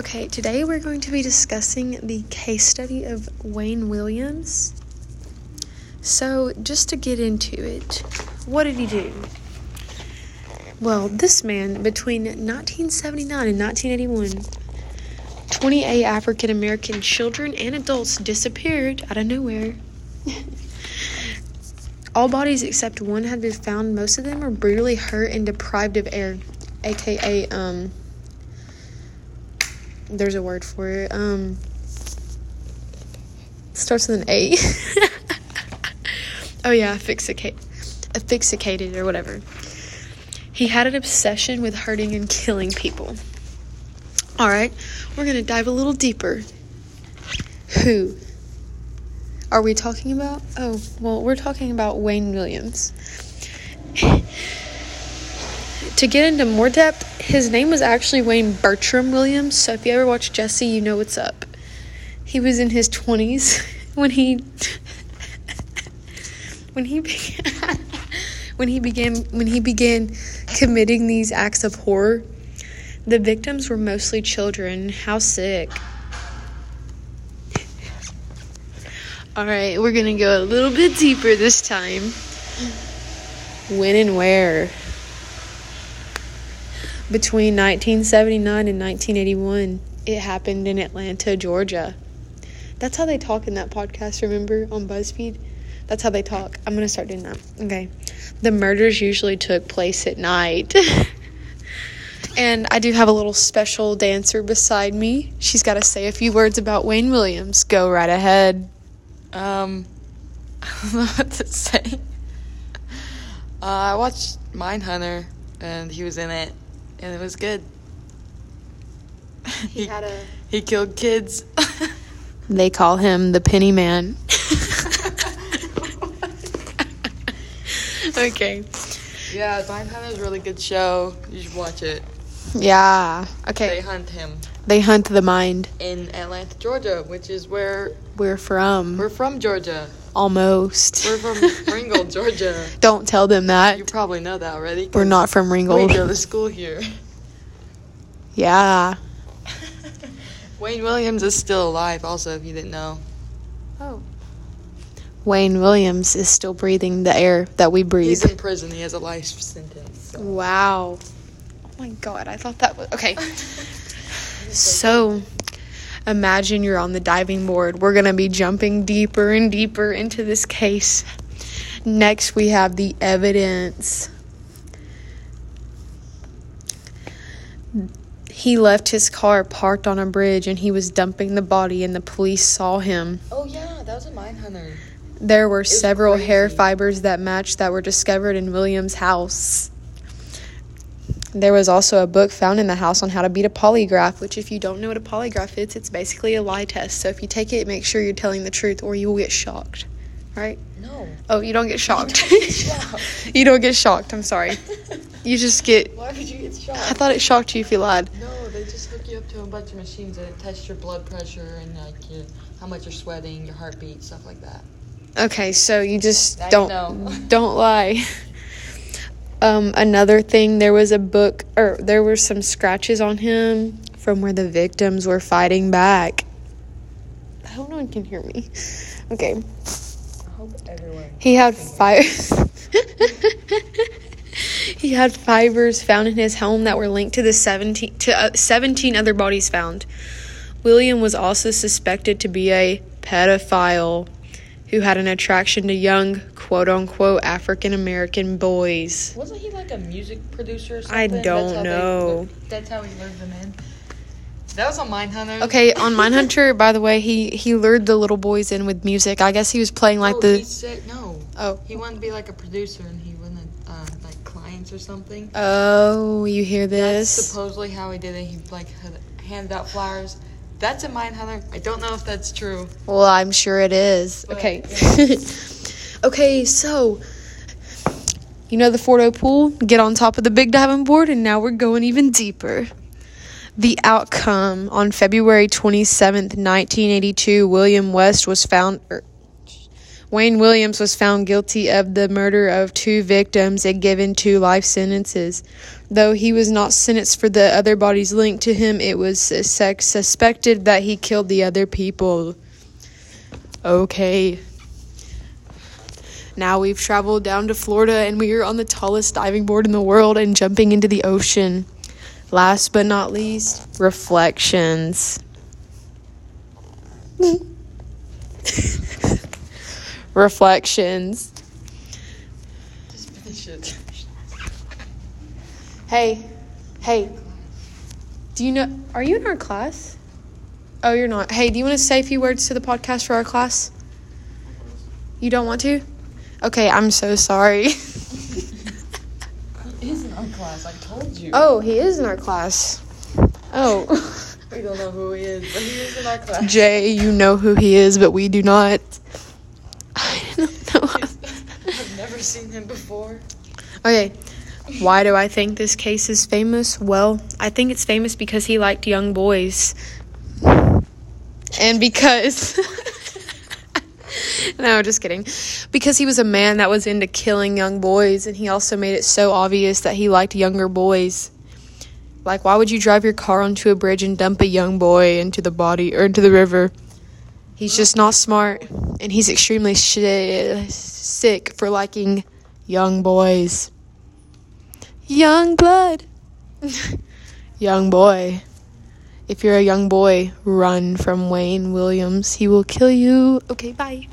Okay, today we're going to be discussing the case study of Wayne Williams. So, just to get into it, what did he do? Well, this man, between 1979 and 1981, 28 African American children and adults disappeared out of nowhere. All bodies except one had been found. Most of them were brutally hurt and deprived of air, aka, um, there's a word for it. Um, starts with an A. oh yeah, asphyxiate, asphyxiated or whatever. He had an obsession with hurting and killing people. All right, we're gonna dive a little deeper. Who are we talking about? Oh, well, we're talking about Wayne Williams. To get into more depth, his name was actually Wayne Bertram Williams. So if you ever watch Jesse, you know what's up. He was in his 20s when he when he began when he began when he began committing these acts of horror. The victims were mostly children. How sick. All right, we're going to go a little bit deeper this time. When and where? Between 1979 and 1981. It happened in Atlanta, Georgia. That's how they talk in that podcast, remember, on BuzzFeed? That's how they talk. I'm going to start doing that. Okay. The murders usually took place at night. and I do have a little special dancer beside me. She's got to say a few words about Wayne Williams. Go right ahead. Um, I don't know what to say. Uh, I watched Mindhunter, and he was in it, and it was good. He had a. he killed kids. They call him the Penny Man. okay. yeah, Mindhunter is a really good show. You should watch it. Yeah. Okay. They hunt him They hunt the mind. in Atlanta, Georgia, which is where We're from. we're from. Georgia. Almost. We're from Ringgold, Georgia. Don't tell them that. You probably know that already. We're not from Ringgold. We Ringgold. go to school here. Yeah. Wayne Williams is still alive, also, if you didn't know. Oh. Wayne Williams is still breathing the air that we breathe. He's in prison. He has a life sentence. so- Wow. Oh my god, I thought that was okay. So, imagine you're on the diving board. We're going to be jumping deeper and deeper into this case. Next, we have the evidence. He left his car parked on a bridge and he was dumping the body, and the police saw him. Oh yeah, that was a Mindhunter. There were several hair fibers that matched that were discovered in William's house. There was also a book found in the house on how to beat a polygraph, which, if you don't know what a polygraph is, it's basically a lie test. So if you take it, make sure you're telling the truth or you will get shocked. Right? No. Oh, you don't get shocked. shocked. you don't get shocked. I'm sorry. You just get. Why would you get shocked? I thought it shocked you if you lied. No, they just hook you up to a bunch of machines that test your blood pressure and like your, how much you're sweating, your heartbeat, stuff like that. Okay, so you just you don't know. don't lie. Um, another thing, there was a book, or there were some scratches on him from where the victims were fighting back. I hope no one can hear me. Okay, I hope everyone. he had fire. he had fibers found in his home that were linked to the 17 to uh, 17 other bodies found. William was also suspected to be a pedophile who had an attraction to young, quote unquote, African American boys. Wasn't he like a music producer or I don't that's know. They, that's how he lured them in. That was on Mindhunter. Okay, on Mindhunter, by the way, he he lured the little boys in with music. I guess he was playing like no, the he said no. oh He wanted to be like a producer, and he wanted uh, like clients or something. oh you hear That's this? supposedly how he did it. He like handed out flowers. That's a Mindhunter. I don't know if that's true. Well, I'm sure it is. But, Okay. okay, so you know the Fordo pool? Get on top of the big diving board, and now we're going even deeper. The outcome on February 27th, 1982, William West was found. Er, Wayne Williams was found guilty of the murder of two victims and given two life sentences. Though he was not sentenced for the other bodies linked to him, it was sus- suspected that he killed the other people. Okay. Now we've traveled down to Florida and we are on the tallest diving board in the world and jumping into the ocean. Last but not least, reflections. reflections. Hey, hey. Do you know? Are you in our class? Oh, you're not. Hey, do you want to say a few words to the podcast for our class? You don't want to? Okay, I'm so sorry. He is in our class. I told you. oh, he is in our class. Oh. We don't know who he is, but he is in our class. Jay, you know who he is, but we do not. I don't know. I've never seen him before. Okay, why do I think this case is famous? Well, I think it's famous because he liked young boys. And because. no, just kidding. Because he was a man that was into killing young boys, and he also made it so obvious that he liked younger boys. Like, why would you drive your car onto a bridge and dump a young boy into the body or into the river? He's just not smart, and he's extremely shi sick for liking young boys. Young blood. young boy. If you're a young boy, run from Wayne Williams. He will kill you. Okay, bye.